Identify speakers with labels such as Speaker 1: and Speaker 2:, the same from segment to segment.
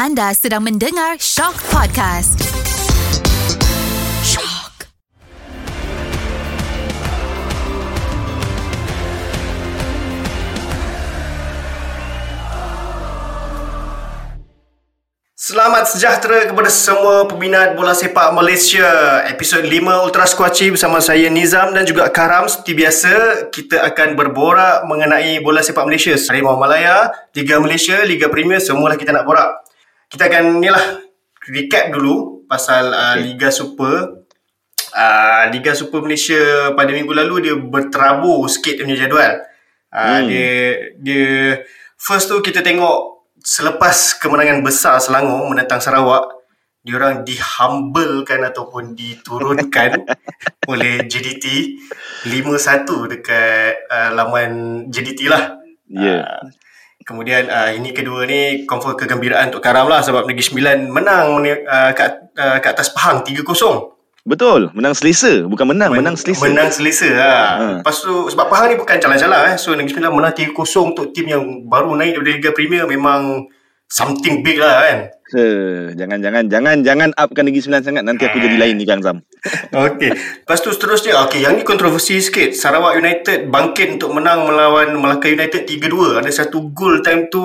Speaker 1: Anda sedang mendengar Shock Podcast. Shock.
Speaker 2: Selamat sejahtera kepada semua peminat bola sepak Malaysia. Episod 5 Ultra Squatchy bersama saya Nizam dan juga Karam. Seperti biasa, kita akan berborak mengenai bola sepak Malaysia. Harimau Malaya, Liga Malaysia, Liga Premier, semualah kita nak borak. Kita akan ni lah recap dulu pasal uh, Liga Super. Uh, Liga Super Malaysia pada minggu lalu dia berterabur sikit dia punya jadual. Uh,
Speaker 3: Hmm.
Speaker 2: Dia dia first tu kita tengok selepas kemenangan besar Selangor menentang Sarawak, diorang dihumblekan ataupun diturunkan oleh JDT 5-1 dekat uh, laman JDT lah.
Speaker 3: Ya.
Speaker 2: Uh, kemudian uh, ini kedua ni confirm kegembiraan untuk Karam lah sebab Negeri Sembilan menang uh, kat, uh, kat atas Pahang 3-0.
Speaker 3: Betul, menang selesa. Bukan menang, menang selesa.
Speaker 2: Menang selesa ha.
Speaker 3: Ha.
Speaker 2: Lepas tu sebab Pahang ni bukan calang-calang eh. So Negeri Sembilan menang 3-0 untuk tim yang baru naik daripada Liga Premier memang something big lah kan.
Speaker 3: Eh, jangan jangan jangan jangan upkan Negeri Sembilan sangat nanti aku jadi lain ni Kang Zam.
Speaker 2: Okey. Lepas tu seterusnya okey yang ni kontroversi sikit. Sarawak United bangkit untuk menang melawan Melaka United 3-2. Ada satu gol time tu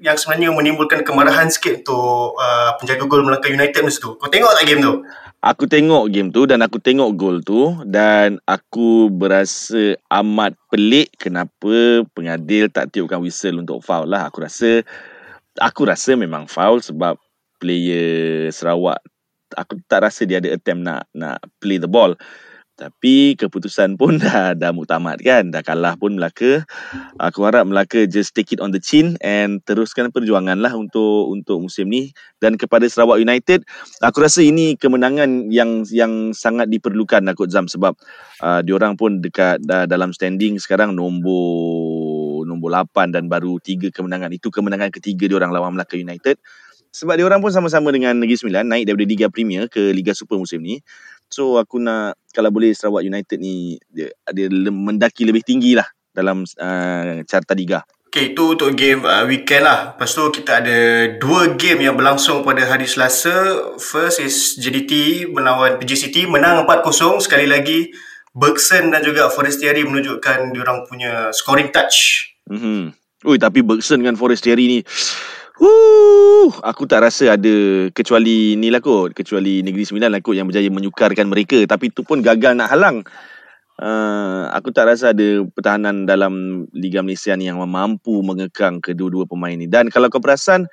Speaker 2: yang sebenarnya menimbulkan kemarahan sikit untuk uh, penjaga gol Melaka United masa tu. Kau tengok tak game tu?
Speaker 3: Aku tengok game tu dan aku tengok gol tu dan aku berasa amat pelik kenapa pengadil tak tiupkan whistle untuk foul lah. Aku rasa aku rasa memang foul sebab player Sarawak aku tak rasa dia ada attempt nak nak play the ball. Tapi keputusan pun dah dah muktamad kan. Dah kalah pun Melaka. Aku harap Melaka just take it on the chin and teruskan perjuangan lah untuk untuk musim ni. Dan kepada Sarawak United, aku rasa ini kemenangan yang yang sangat diperlukan aku Zam sebab uh, diorang pun dekat dah dalam standing sekarang nombor nombor 8 dan baru 3 kemenangan. Itu kemenangan ketiga diorang lawan Melaka United. Sebab diorang pun sama-sama dengan Negeri Sembilan naik daripada Liga Premier ke Liga Super musim ni. So aku nak kalau boleh Sarawak United ni dia, le- mendaki lebih tinggi lah dalam uh, carta liga.
Speaker 2: Okay, itu untuk game uh, weekend lah. Lepas tu kita ada dua game yang berlangsung pada hari Selasa. First is JDT melawan PJ City. Menang 4-0. Sekali lagi, Bergson dan juga Forestieri menunjukkan diorang punya scoring touch.
Speaker 3: Mhm. Ui tapi Bergson dengan Forestieri ni Huh, aku tak rasa ada kecuali ni lah kot, kecuali Negeri Sembilan lah kot yang berjaya menyukarkan mereka tapi tu pun gagal nak halang. Uh, aku tak rasa ada pertahanan dalam Liga Malaysia ni yang mampu mengekang kedua-dua pemain ni. Dan kalau kau perasan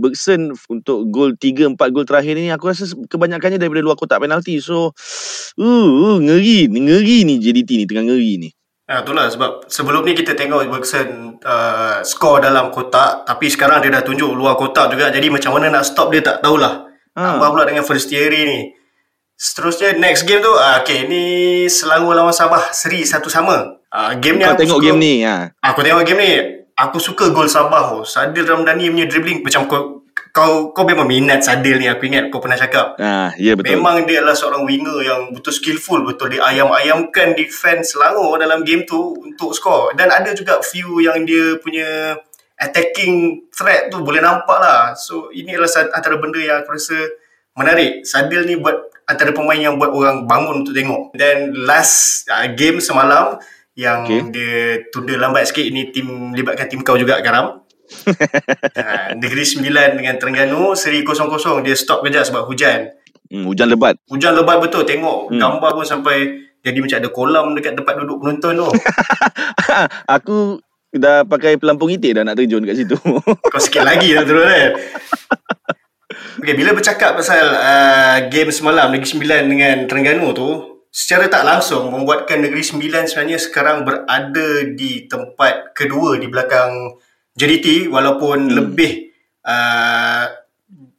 Speaker 3: Bergson untuk gol 3 4 gol terakhir ni aku rasa kebanyakannya daripada luar kotak penalti. So uh, ngeri, ngeri ni JDT ni tengah ngeri ni.
Speaker 2: Ha, itulah sebab sebelum ni kita tengok Bergson uh, score dalam kotak tapi sekarang dia dah tunjuk luar kotak juga jadi macam mana nak stop dia tak tahulah. Ha.
Speaker 3: Ha.
Speaker 2: Apa pula dengan Forestieri ni. Seterusnya next game tu uh, okay ni Selangor lawan Sabah seri satu sama. Uh, game ni
Speaker 3: Kau
Speaker 2: aku
Speaker 3: tengok
Speaker 2: suka-
Speaker 3: game ni ha.
Speaker 2: Aku tengok game ni aku suka gol Sabah tu. Sadil Ramdhani punya dribbling macam kau kau kau memang minat Sadil ni aku ingat kau pernah cakap.
Speaker 3: Ah, ya betul.
Speaker 2: Memang dia adalah seorang winger yang betul skillful betul dia ayam-ayamkan defense Selangor dalam game tu untuk score dan ada juga few yang dia punya attacking threat tu boleh nampak lah so ini adalah antara benda yang aku rasa menarik Sadil ni buat antara pemain yang buat orang bangun untuk tengok dan last uh, game semalam yang
Speaker 3: okay.
Speaker 2: dia tunda lambat sikit ini tim libatkan tim kau juga Karam uh, Negeri Sembilan dengan Terengganu seri 0-0 dia stop kejap sebab hujan
Speaker 3: Hmm, hujan lebat.
Speaker 2: Hujan lebat betul Tengok
Speaker 3: Hmm.
Speaker 2: gambar pun sampai Jadi macam ada kolam Dekat tempat duduk penonton tu
Speaker 3: aku dah pakai pelampung itik dah nak terjun kat situ.
Speaker 2: Kau sikit lagi dah turun kan Okay bila bercakap pasal uh, Game semalam Negeri Sembilan dengan Terengganu tu Secara tak langsung Membuatkan Negeri Sembilan sebenarnya Sekarang berada di tempat kedua Di belakang JDT Walaupun hmm. lebih uh,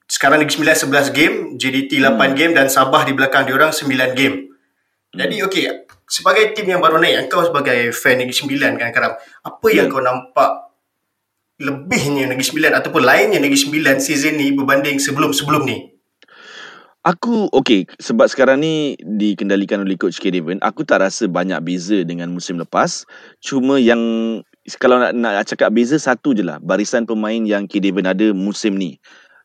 Speaker 2: Sekarang Negeri Sembilan 11 game JDT 8 hmm. game Dan Sabah di belakang diorang 9 game Jadi okey sebagai tim yang baru naik kau sebagai fan Negeri Sembilan kan Karam apa yang
Speaker 3: Ya.
Speaker 2: kau nampak lebihnya Negeri Sembilan ataupun lainnya Negeri Sembilan season ni berbanding sebelum-sebelum ni
Speaker 3: aku okay sebab sekarang ni dikendalikan oleh coach K Devon, aku tak rasa banyak beza dengan musim lepas. Cuma yang kalau nak, nak cakap beza satu je lah barisan pemain yang K Devon ada musim ni.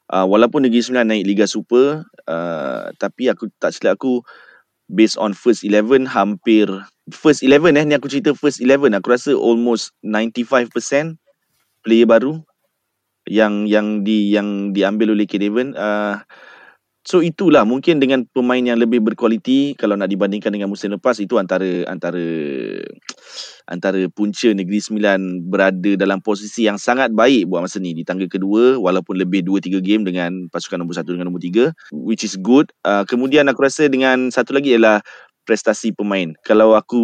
Speaker 3: Uh, walaupun Negeri Sembilan naik Liga Super, uh, tapi aku tak silap aku based on first 11 hampir first 11 eh ni aku cerita first 11 aku rasa almost 95% player baru yang yang di yang diambil oleh K11 uh, So itulah mungkin dengan pemain yang lebih berkualiti kalau nak dibandingkan dengan musim lepas itu antara antara antara punca Negeri Sembilan berada dalam posisi yang sangat baik buat masa ni di tangga kedua walaupun lebih 2 3 game dengan pasukan nombor 1 dengan nombor 3 which is good. Uh, kemudian aku rasa dengan satu lagi ialah prestasi pemain. Kalau aku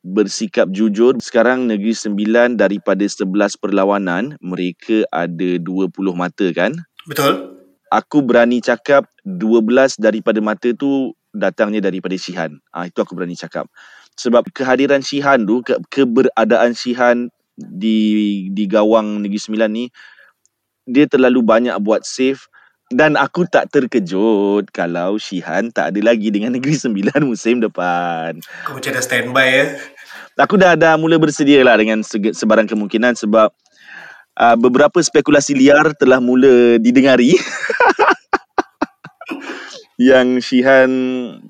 Speaker 3: bersikap jujur sekarang Negeri Sembilan daripada 11 perlawanan mereka ada 20 mata kan?
Speaker 2: Betul
Speaker 3: aku berani cakap 12 daripada mata tu datangnya daripada Shihan. Ah itu aku berani cakap. Sebab kehadiran Shihan tu, ke, keberadaan Shihan di di gawang Negeri Sembilan ni dia terlalu banyak buat save dan aku tak terkejut kalau Shihan tak ada lagi dengan Negeri Sembilan musim depan.
Speaker 2: Kau macam dah standby ya.
Speaker 3: Aku dah dah mula bersedia lah dengan sebarang kemungkinan sebab uh, beberapa spekulasi liar telah mula didengari yang Shihan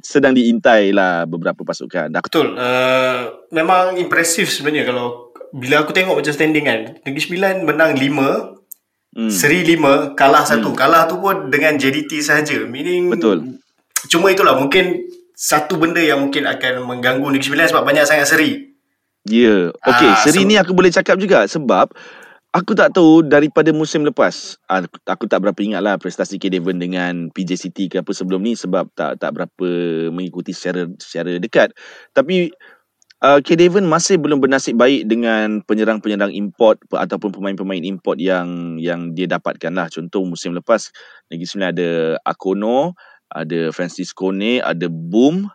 Speaker 3: sedang diintai lah beberapa pasukan.
Speaker 2: Dah. Betul. Uh, memang impresif sebenarnya kalau bila aku tengok macam standing kan. Negeri Sembilan menang lima, hmm. seri lima, kalah satu. Hmm. Kalah tu pun dengan JDT sahaja. Meaning,
Speaker 3: Betul.
Speaker 2: Cuma itulah mungkin satu benda yang mungkin akan mengganggu Negeri Sembilan sebab banyak sangat seri.
Speaker 3: Ya. Yeah. Okay, uh, seri so, ni aku boleh cakap juga sebab Aku tak tahu daripada musim lepas. Aku, aku tak berapa ingat lah prestasi K Devon dengan PJ City ke apa sebelum ni sebab tak tak berapa mengikuti secara secara dekat. Tapi uh, K Devon masih belum bernasib baik dengan penyerang-penyerang import ataupun pemain-pemain import yang yang dia dapatkan lah. Contoh musim lepas Negeri Sembilan ada Akono, ada Francis Kone, ada Boom.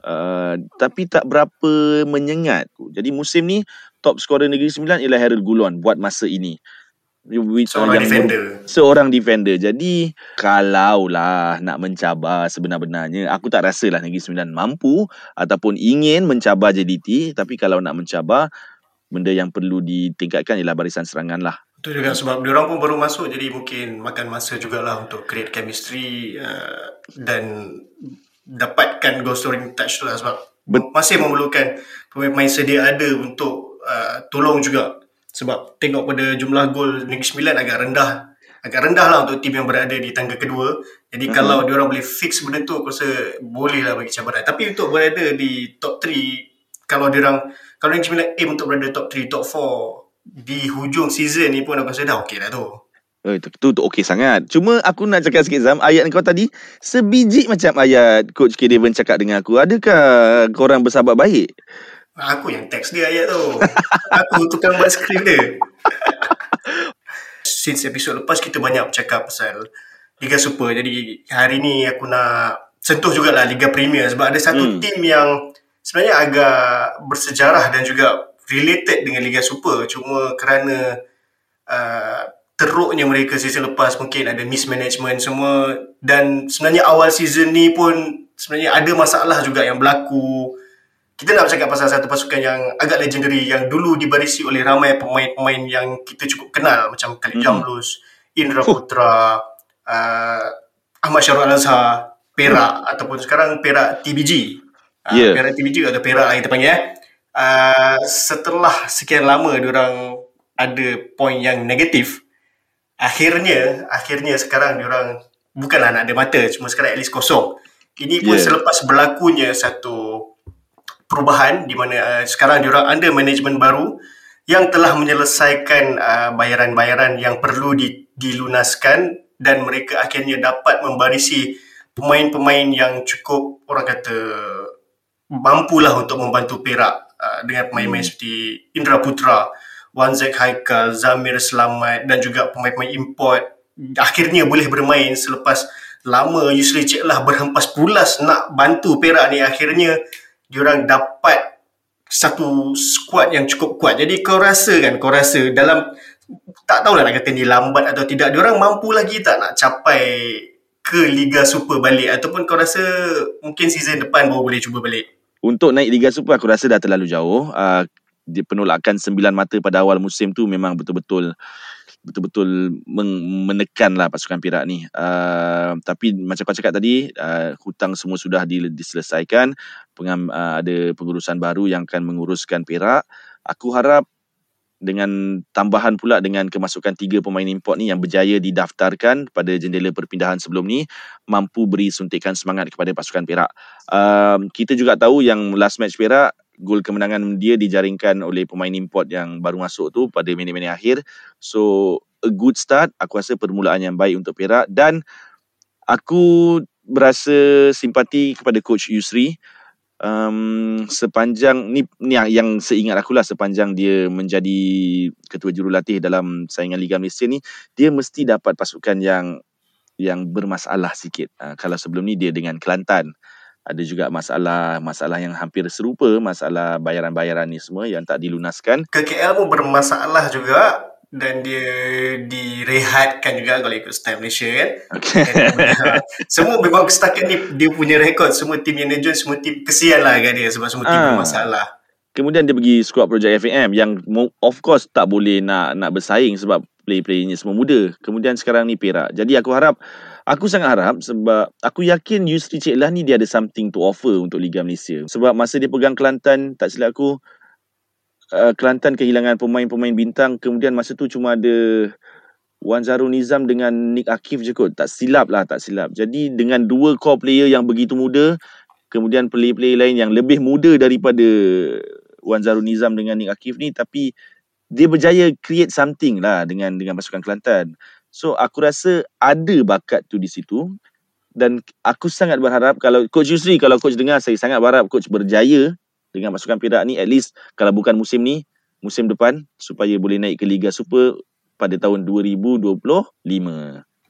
Speaker 3: Uh, tapi tak berapa menyengat. Jadi musim ni top scorer Negeri Sembilan ialah Harold Gulon buat masa ini.
Speaker 2: Seorang defender.
Speaker 3: Seorang defender. Jadi, kalaulah nak mencabar sebenar-benarnya, aku tak rasa lah Negeri Sembilan mampu ataupun ingin mencabar JDT. Tapi kalau nak mencabar, benda yang perlu ditingkatkan ialah barisan serangan lah.
Speaker 2: Itu juga sebab dia orang pun baru masuk jadi mungkin makan masa jugalah untuk create chemistry uh, dan dapatkan goal scoring touch tu lah sebab Bet- masih memerlukan pemain-pemain sedia ada untuk Uh, tolong juga sebab tengok pada jumlah gol Negeri Sembilan agak rendah agak rendah lah untuk tim yang berada di tangga kedua jadi mm-hmm. kalau diorang boleh fix benda tu aku rasa boleh lah bagi cabaran tapi untuk berada di top 3 kalau diorang kalau Negeri Sembilan aim untuk berada top 3 top 4 di hujung season ni pun aku rasa dah okey dah tu
Speaker 3: Oh, itu, itu, itu okey sangat. Cuma aku nak cakap sikit Zam, ayat kau tadi sebiji macam ayat Coach K. Devon cakap dengan aku. Adakah korang bersahabat baik?
Speaker 2: Aku yang teks dia ayat tu. aku tukang buat skrip dia. Since episod lepas kita banyak bercakap pasal Liga Super. Jadi hari ni aku nak sentuh jugalah Liga Premier sebab ada satu hmm. tim yang sebenarnya agak bersejarah dan juga related dengan Liga Super. Cuma kerana uh, teruknya mereka season lepas mungkin ada mismanagement semua dan sebenarnya awal season ni pun sebenarnya ada masalah juga yang berlaku kita nak bercakap pasal satu pasukan yang agak legendary yang dulu dibarisi oleh ramai pemain-pemain yang kita cukup kenal macam Khalid mm-hmm. Jamlus, Indra Putra, uh, Ahmad Syarul Al-Azhar, Perak mm. ataupun sekarang Perak TBG. Uh, yeah. Perak TBG atau Perak yang kita panggil eh. Uh, setelah sekian lama diorang ada poin yang negatif, akhirnya akhirnya sekarang diorang bukanlah nak ada mata, cuma sekarang at least kosong. Ini pun yeah. selepas berlakunya satu perubahan di mana uh, sekarang diorang under management baru yang telah menyelesaikan uh, bayaran-bayaran yang perlu di, dilunaskan dan mereka akhirnya dapat membarisi pemain-pemain yang cukup orang kata mampulah untuk membantu Perak uh, dengan pemain-pemain hmm. seperti Indra Putra, Wanzek Haikal, Zamir Selamat dan juga pemain-pemain import. Akhirnya boleh bermain selepas lama. Yusri Cik lah berhempas pulas nak bantu Perak ni. Akhirnya diorang dapat satu squad yang cukup kuat. Jadi kau rasa kan, kau rasa dalam tak tahulah nak kata ni lambat atau tidak, diorang mampu lagi tak nak capai ke Liga Super balik ataupun kau rasa mungkin season depan baru boleh cuba balik?
Speaker 3: Untuk naik Liga Super aku rasa dah terlalu jauh. Uh, penolakan sembilan mata pada awal musim tu memang betul-betul betul-betul meng- menekanlah pasukan Perak ni. Uh, tapi macam kau cakap tadi, uh, hutang semua sudah diselesaikan. Pengam, uh, ada pengurusan baru yang akan menguruskan Perak. Aku harap dengan tambahan pula dengan kemasukan tiga pemain import ni yang berjaya didaftarkan pada jendela perpindahan sebelum ni mampu beri suntikan semangat kepada pasukan Perak. Um, kita juga tahu yang last match Perak gol kemenangan dia dijaringkan oleh pemain import yang baru masuk tu pada minit-minit akhir. So a good start. Aku rasa permulaan yang baik untuk Perak dan aku berasa simpati kepada coach Yusri um, sepanjang ni, ni yang, seingat aku lah sepanjang dia menjadi ketua jurulatih dalam saingan Liga Malaysia ni dia mesti dapat pasukan yang yang bermasalah sikit. Uh, kalau sebelum ni dia dengan Kelantan ada juga masalah masalah yang hampir serupa masalah bayaran-bayaran ni semua yang tak dilunaskan.
Speaker 2: Ke KL pun bermasalah juga dan dia direhatkan juga kalau ikut style Malaysia kan. Okay. semua memang setakat ni dia punya rekod semua tim yang John semua tim kesian lah kan dia sebab semua tim ah. bermasalah.
Speaker 3: Kemudian dia pergi squad project FAM yang of course tak boleh nak nak bersaing sebab play-playnya semua muda. Kemudian sekarang ni Perak. Jadi aku harap aku sangat harap sebab aku yakin Yusri Cik Lah ni dia ada something to offer untuk Liga Malaysia. Sebab masa dia pegang Kelantan tak silap aku uh, Kelantan kehilangan pemain-pemain bintang kemudian masa tu cuma ada Wan Zaru Nizam dengan Nick Akif je kot. Tak silap lah tak silap. Jadi dengan dua core player yang begitu muda kemudian player-player lain yang lebih muda daripada Wan Zaru Nizam dengan Nick Akif ni tapi dia berjaya create something lah dengan dengan pasukan Kelantan so aku rasa ada bakat tu di situ dan aku sangat berharap kalau coach Yusri kalau coach dengar saya sangat berharap coach berjaya dengan pasukan Perak ni at least kalau bukan musim ni musim depan supaya boleh naik ke Liga Super pada tahun 2025.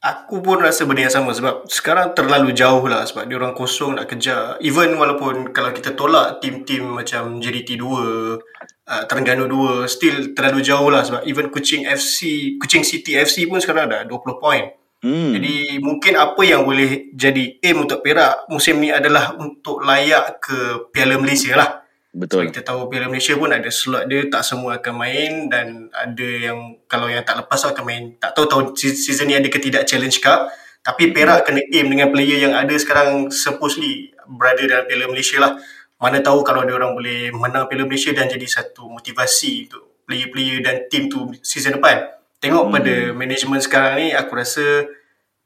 Speaker 2: Aku pun rasa benda yang sama sebab sekarang terlalu jauh lah sebab dia orang kosong nak kejar. Even walaupun kalau kita tolak tim-tim macam JDT 2, uh, Terengganu 2, still terlalu jauh lah sebab even Kuching FC, Kuching City FC pun sekarang dah 20 point. Hmm. Jadi mungkin apa yang boleh jadi aim untuk Perak musim ni adalah untuk layak ke Piala Malaysia lah. Betul. Sebab kita tahu Piala Malaysia pun ada slot dia tak semua akan main dan ada yang kalau yang tak lepas akan main. Tak tahu tahun season ni ada ke tidak Challenge Cup. Tapi Perak kena aim dengan player yang ada sekarang supposedly berada dalam Piala Malaysia lah. Mana tahu kalau dia orang boleh menang Piala Malaysia dan jadi satu motivasi untuk player-player dan team tu season depan. Tengok hmm. pada management sekarang ni aku rasa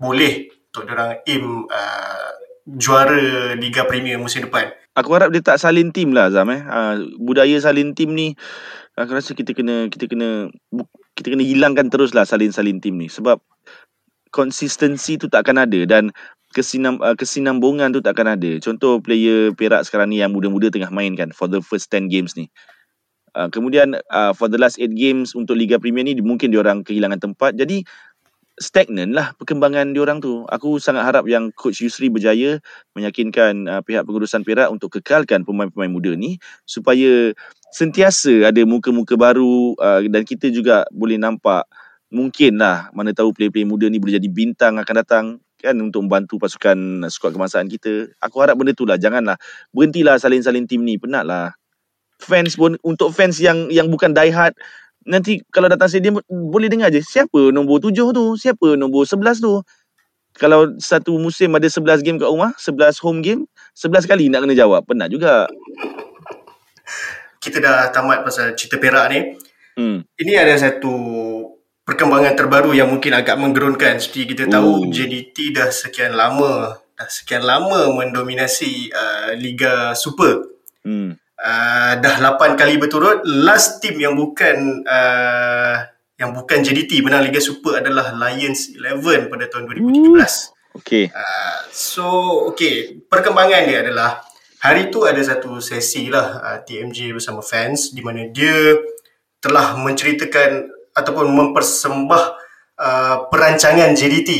Speaker 2: boleh untuk dia orang aim uh, juara Liga Premier musim depan
Speaker 3: aku harap dia tak salin tim lah Azam eh. Uh, budaya salin tim ni aku rasa kita kena kita kena kita kena hilangkan terus lah salin-salin tim ni sebab konsistensi tu tak akan ada dan kesinam uh, kesinambungan tu tak akan ada. Contoh player Perak sekarang ni yang muda-muda tengah main kan for the first 10 games ni. Uh, kemudian uh, for the last 8 games untuk Liga Premier ni mungkin dia orang kehilangan tempat. Jadi stagnan lah perkembangan diorang tu. Aku sangat harap yang coach Yusri berjaya meyakinkan uh, pihak pengurusan Perak untuk kekalkan pemain-pemain muda ni supaya sentiasa ada muka-muka baru uh, dan kita juga boleh nampak mungkin lah mana tahu player-player muda ni boleh jadi bintang akan datang kan untuk membantu pasukan skuad kemasaan kita. Aku harap benda tu lah. Janganlah berhentilah salin-salin tim ni. Penat lah. Fans pun untuk fans yang yang bukan die hard nanti kalau datang stadium boleh dengar je siapa nombor tujuh tu, siapa nombor sebelas tu. Kalau satu musim ada sebelas game kat rumah, sebelas home game, sebelas kali nak kena jawab. Penat juga.
Speaker 2: Kita dah tamat pasal cerita Perak ni. Hmm. Ini ada satu perkembangan terbaru yang mungkin agak menggerunkan. Seperti kita tahu, Ooh. JDT dah sekian lama dah sekian lama mendominasi uh, Liga Super. Hmm uh, dah 8 kali berturut last team yang bukan uh, yang bukan JDT menang Liga Super adalah Lions 11 pada tahun 2017
Speaker 3: okey
Speaker 2: uh, so okey perkembangan dia adalah hari tu ada satu sesi lah uh, TMJ bersama fans di mana dia telah menceritakan ataupun mempersembah uh, perancangan JDT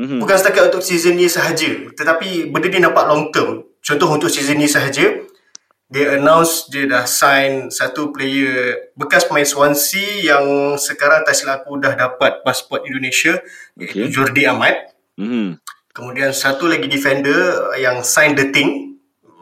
Speaker 2: mm-hmm. bukan setakat untuk season ni sahaja tetapi benda ni nampak long term. Contoh untuk season ni sahaja dia announce dia dah sign satu player bekas pemain Swansea yang sekarang tak silap aku dah dapat pasport Indonesia okay. iaitu Jordi Ahmad. Mm-hmm. Kemudian satu lagi defender yang sign the team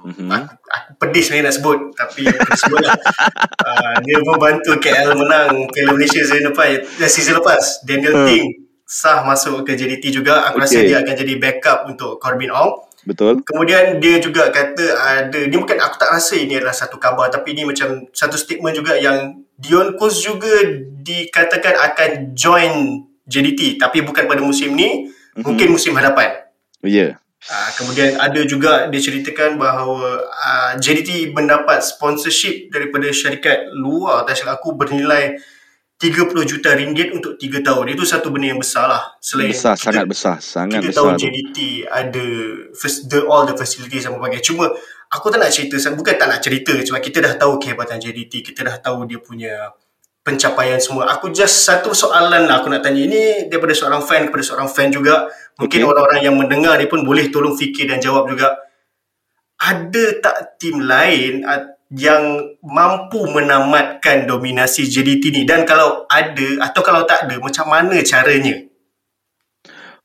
Speaker 3: Mhm.
Speaker 2: aku, aku pedih sebenarnya nak sebut tapi aku sebut lah. uh, dia membantu KL menang Piala Malaysia season lepas, eh, season lepas. Daniel
Speaker 3: Hmm.
Speaker 2: Ting sah masuk ke JDT juga. Aku rasa
Speaker 3: Okay.
Speaker 2: dia akan jadi backup untuk Corbin Ong.
Speaker 3: Betul.
Speaker 2: Kemudian dia juga kata ada ni bukan aku tak rasa ini adalah satu khabar tapi ini macam satu statement juga yang Dion Kuz juga dikatakan akan join JDT tapi bukan pada musim ni
Speaker 3: Mhm.
Speaker 2: mungkin musim hadapan.
Speaker 3: Ya. Yeah.
Speaker 2: Uh, kemudian ada juga dia ceritakan bahawa uh, JDT mendapat sponsorship daripada syarikat luar tak silap aku bernilai 30 juta ringgit untuk 3 tahun. Itu satu benda yang besar lah. Selain
Speaker 3: Besar,
Speaker 2: kita-
Speaker 3: sangat besar, sangat
Speaker 2: kita
Speaker 3: besar.
Speaker 2: tahu
Speaker 3: tu.
Speaker 2: JDT ada first, the, all the facilities dan sebagainya. Cuma aku tak nak cerita, bukan tak nak cerita cuma kita dah tahu kehebatan JDT, kita dah tahu dia punya pencapaian semua. Aku just satu soalan lah aku nak tanya. Ini daripada seorang fan kepada seorang fan juga. Mungkin
Speaker 3: Okay.
Speaker 2: orang-orang yang mendengar ni pun boleh tolong fikir dan jawab juga. Ada tak tim lain ah, yang mampu menamatkan dominasi JDT ni? Dan kalau ada atau kalau tak ada, macam mana caranya?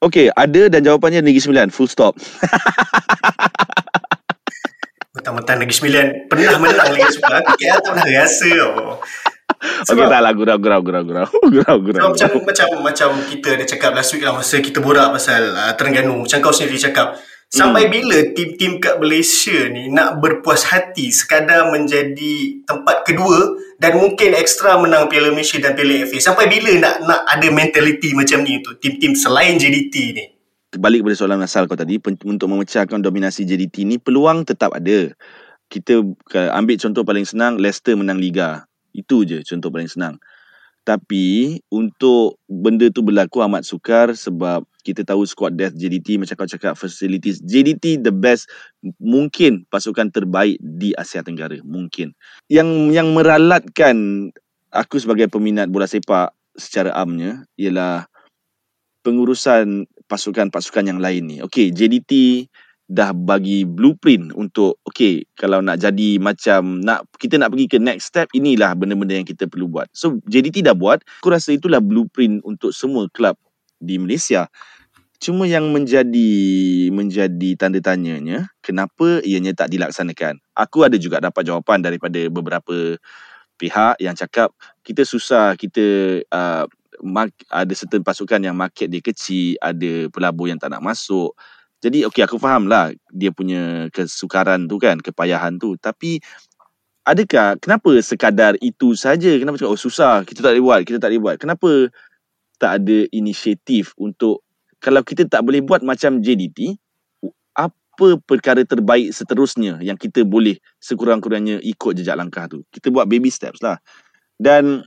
Speaker 3: Okey, ada dan jawapannya Negeri Sembilan. Full stop.
Speaker 2: Mentang-mentang Negeri Sembilan pernah menang Liga Super. Aku KL tak pernah rasa tau.
Speaker 3: Okey, tak lah. Gurau, gurau, gurau, gurau. Gurau, gurau.
Speaker 2: Macam, macam macam kita ada cakap last week lah masa kita borak pasal uh, Terengganu. Macam kau sendiri cakap. Sampai bila tim-tim kat Malaysia ni nak berpuas hati sekadar menjadi tempat kedua dan mungkin ekstra menang Piala Malaysia dan Piala FA. Sampai bila nak nak ada mentality macam ni untuk tim-tim selain JDT ni?
Speaker 3: balik kepada soalan asal kau tadi untuk memecahkan dominasi JDT ni peluang tetap ada. Kita ambil contoh paling senang Leicester menang liga. Itu je contoh paling senang. Tapi untuk benda tu berlaku amat sukar sebab kita tahu squad depth JDT macam kau cakap facilities JDT the best mungkin pasukan terbaik di Asia Tenggara mungkin. Yang yang meralatkan aku sebagai peminat bola sepak secara amnya ialah pengurusan pasukan-pasukan yang lain ni. Okey, JDT dah bagi blueprint untuk okey kalau nak jadi macam nak kita nak pergi ke next step inilah benda-benda yang kita perlu buat. So JDT dah buat, aku rasa itulah blueprint untuk semua kelab di Malaysia. Cuma yang menjadi menjadi tanda tanyanya kenapa ianya tak dilaksanakan. Aku ada juga dapat jawapan daripada beberapa pihak yang cakap kita susah kita uh, mark- ada certain pasukan yang market dia kecil, ada pelabur yang tak nak masuk. Jadi okey aku faham lah dia punya kesukaran tu kan, kepayahan tu. Tapi adakah kenapa sekadar itu saja? Kenapa cakap oh susah, kita tak boleh buat, kita tak boleh buat. Kenapa tak ada inisiatif untuk kalau kita tak boleh buat macam JDT, apa perkara terbaik seterusnya yang kita boleh sekurang-kurangnya ikut jejak langkah tu. Kita buat baby steps lah. Dan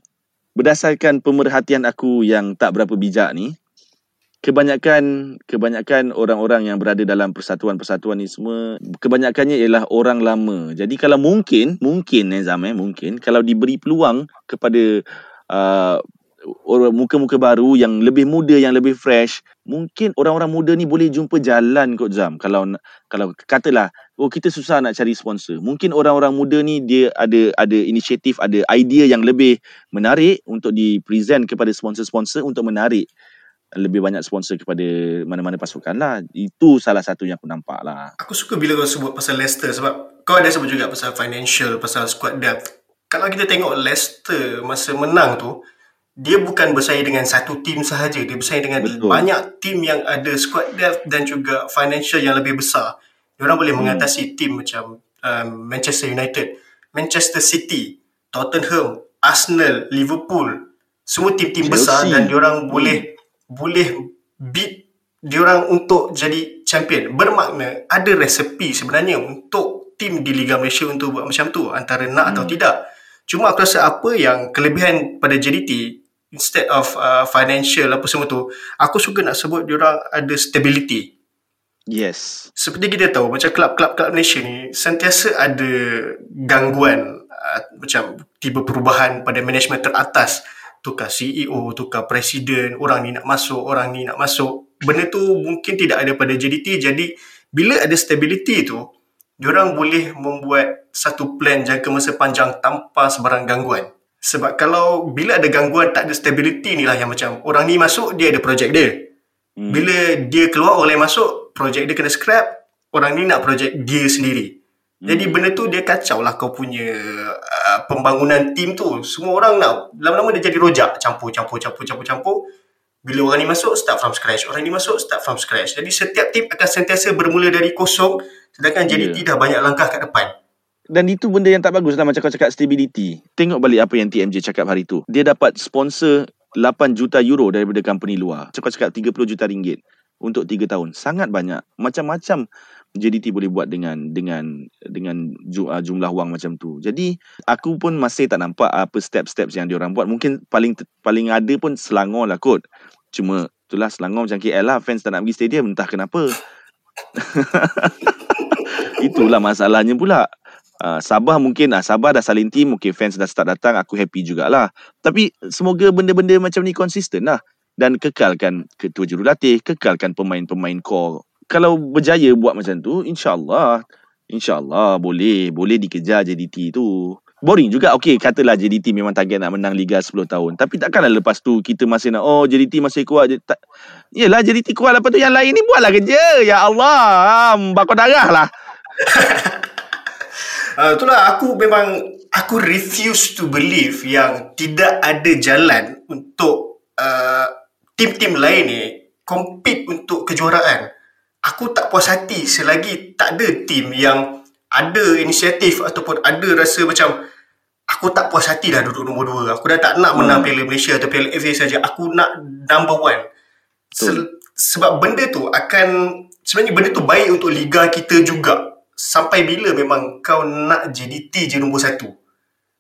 Speaker 3: berdasarkan pemerhatian aku yang tak berapa bijak ni, kebanyakan kebanyakan orang-orang yang berada dalam persatuan-persatuan ni semua kebanyakannya ialah orang lama. Jadi kalau mungkin, mungkin eh Zam eh, mungkin kalau diberi peluang kepada uh, orang muka-muka baru yang lebih muda yang lebih fresh, mungkin orang-orang muda ni boleh jumpa jalan kot Zam. Kalau kalau katalah oh kita susah nak cari sponsor. Mungkin orang-orang muda ni dia ada ada inisiatif, ada idea yang lebih menarik untuk di-present kepada sponsor-sponsor untuk menarik lebih banyak sponsor kepada mana-mana pasukan lah. Itu salah satu yang aku nampak lah.
Speaker 2: Aku suka bila kau sebut pasal Leicester sebab kau ada sebut juga pasal financial, pasal squad depth. Kalau kita tengok Leicester masa menang tu, dia bukan bersaing dengan satu tim sahaja. Dia bersaing dengan
Speaker 3: Betul.
Speaker 2: banyak tim yang ada squad depth dan juga financial yang lebih besar. Diorang boleh
Speaker 3: Hmm.
Speaker 2: mengatasi tim macam um, Manchester United, Manchester City, Tottenham, Arsenal, Liverpool. Semua tim-tim
Speaker 3: Chelsea.
Speaker 2: besar dan diorang boleh boleh beat diorang untuk jadi champion. Bermakna ada resepi sebenarnya untuk tim di Liga Malaysia untuk buat macam tu antara nak atau tidak. Cuma aku rasa apa yang kelebihan pada JDT instead of uh, financial apa semua tu, aku suka nak sebut diorang ada stability.
Speaker 3: Yes.
Speaker 2: Seperti kita tahu macam kelab-kelab Malaysia ni sentiasa ada gangguan uh, macam tiba perubahan pada management teratas tukar CEO, tukar presiden, orang ni nak masuk, orang ni nak masuk. Benda tu mungkin tidak ada pada JDT jadi bila ada stability tu diorang boleh membuat satu plan jangka masa panjang tanpa sebarang gangguan. Sebab kalau bila ada gangguan tak ada stability ni lah yang macam orang ni masuk dia ada projek dia.
Speaker 3: Hmm.
Speaker 2: Bila dia keluar orang lain masuk, projek dia kena scrap, orang ni nak projek dia sendiri. Jadi benda tu dia kacau lah kau punya uh, pembangunan tim tu. Semua orang nak lama-lama dia jadi rojak, campur campur campur campur campur. Bila orang ni masuk start from scratch, orang ni masuk start from scratch. Jadi setiap tim akan sentiasa bermula dari kosong sedangkan JDT
Speaker 3: Ya.
Speaker 2: dah banyak langkah kat depan.
Speaker 3: Dan itu benda yang tak bagus lah macam kau cakap stability. Tengok balik apa yang TMJ cakap hari tu. Dia dapat sponsor 8 juta euro daripada company luar. Cakap cakap 30 juta ringgit untuk 3 tahun. Sangat banyak. Macam-macam JDT boleh buat dengan dengan dengan uh, jumlah wang macam tu. Jadi aku pun masih tak nampak apa step-steps yang diorang buat. Mungkin paling paling ada pun Selangor lah kot. Cuma itulah Selangor macam KL lah fans tak nak pergi stadium entah kenapa. Itulah masalahnya pula. Uh, Sabah mungkin ah Sabah dah salin team okay fans dah start datang aku happy jugalah tapi semoga benda-benda macam ni konsisten lah dan kekalkan ketua jurulatih kekalkan pemain-pemain core kalau berjaya buat macam tu insyaallah insyaallah boleh boleh dikejar JDT tu. Boring juga. Okay katalah JDT memang target nak menang Liga 10 tahun. Tapi takkanlah lepas tu kita masih nak oh JDT masih kuat je tak. Yelah JDT kuat. Lepas tu yang lain ni buatlah kerja. Ya Allah. Bakar darah lah.
Speaker 2: Uh, itulah. Aku memang aku refuse to believe yang tidak ada jalan untuk uh, tim-tim lain ni compete untuk kejuaraan. Aku tak puas hati selagi tak ada tim yang ada inisiatif ataupun ada rasa macam aku tak puas hati dah duduk nombor dua. Aku dah tak nak menang
Speaker 3: Hmm.
Speaker 2: Piala Malaysia atau Piala FA saja. Aku nak number one. Se- sebab benda tu akan sebenarnya benda tu baik untuk liga kita juga. Sampai bila memang kau nak JDT je nombor satu?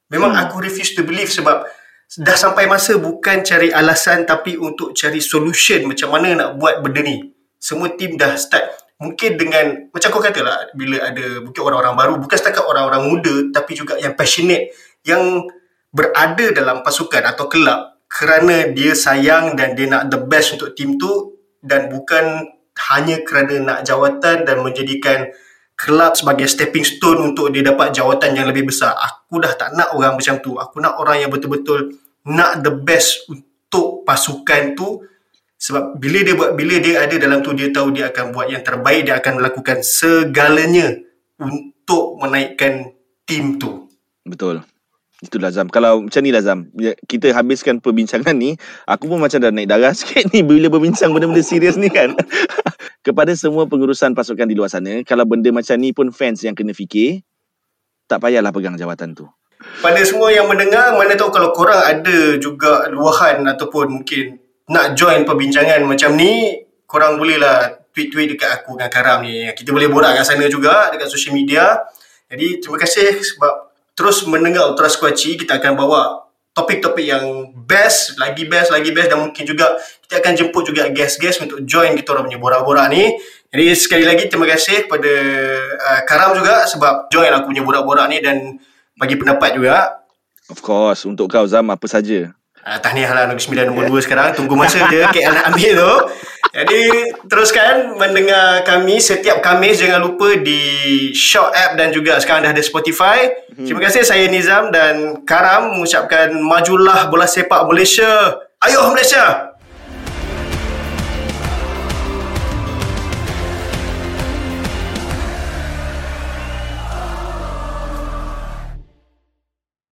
Speaker 2: Memang
Speaker 3: Hmm.
Speaker 2: aku refuse to believe sebab dah sampai masa bukan cari alasan tapi untuk cari solution macam mana nak buat benda ni. Semua tim dah start mungkin dengan macam kau kata lah bila ada mungkin orang-orang baru bukan setakat orang-orang muda tapi juga yang passionate yang berada dalam pasukan atau kelab kerana dia sayang dan dia nak the best untuk tim tu dan bukan hanya kerana nak jawatan dan menjadikan kelab sebagai stepping stone untuk dia dapat jawatan yang lebih besar. Aku dah tak nak orang macam tu. Aku nak orang yang betul-betul nak the best untuk pasukan tu sebab bila dia buat bila dia ada dalam tu dia tahu dia akan buat yang terbaik dia akan melakukan segalanya untuk menaikkan tim tu.
Speaker 3: Betul. Itulah Zam. Kalau macam ni lah Zam. Ya, Kita habiskan perbincangan ni. Aku pun macam dah naik darah sikit ni bila berbincang benda-benda serius ni kan. Kepada semua pengurusan pasukan di luar sana. Kalau benda macam ni pun fans yang kena fikir. Tak payahlah pegang jawatan tu.
Speaker 2: Pada semua yang mendengar, mana tahu kalau korang ada juga luahan ataupun mungkin nak join perbincangan macam ni, korang bolehlah tweet-tweet dekat aku dengan Karam ni. Kita boleh borak kat sana juga dekat social media. Jadi terima kasih sebab terus mendengar Ultra Squatchy. Kita akan bawa topik-topik yang best, lagi best, lagi best dan mungkin juga kita akan jemput juga guest-guest untuk join kita orang punya borak-borak ni. Jadi sekali lagi terima kasih kepada uh, Karam juga sebab join aku punya borak-borak ni dan bagi pendapat juga.
Speaker 3: Of course. Untuk kau Zam apa saja.
Speaker 2: Uh, tahniah lah Negeri Sembilan nombor 2 sekarang. Tunggu masa je KL nak ambil tu. Jadi teruskan mendengar kami setiap Khamis. Jangan lupa di Shock App dan juga sekarang dah ada Spotify. Terima kasih saya Nizam dan Karam mengucapkan majulah bola sepak Malaysia. Ayuh Malaysia!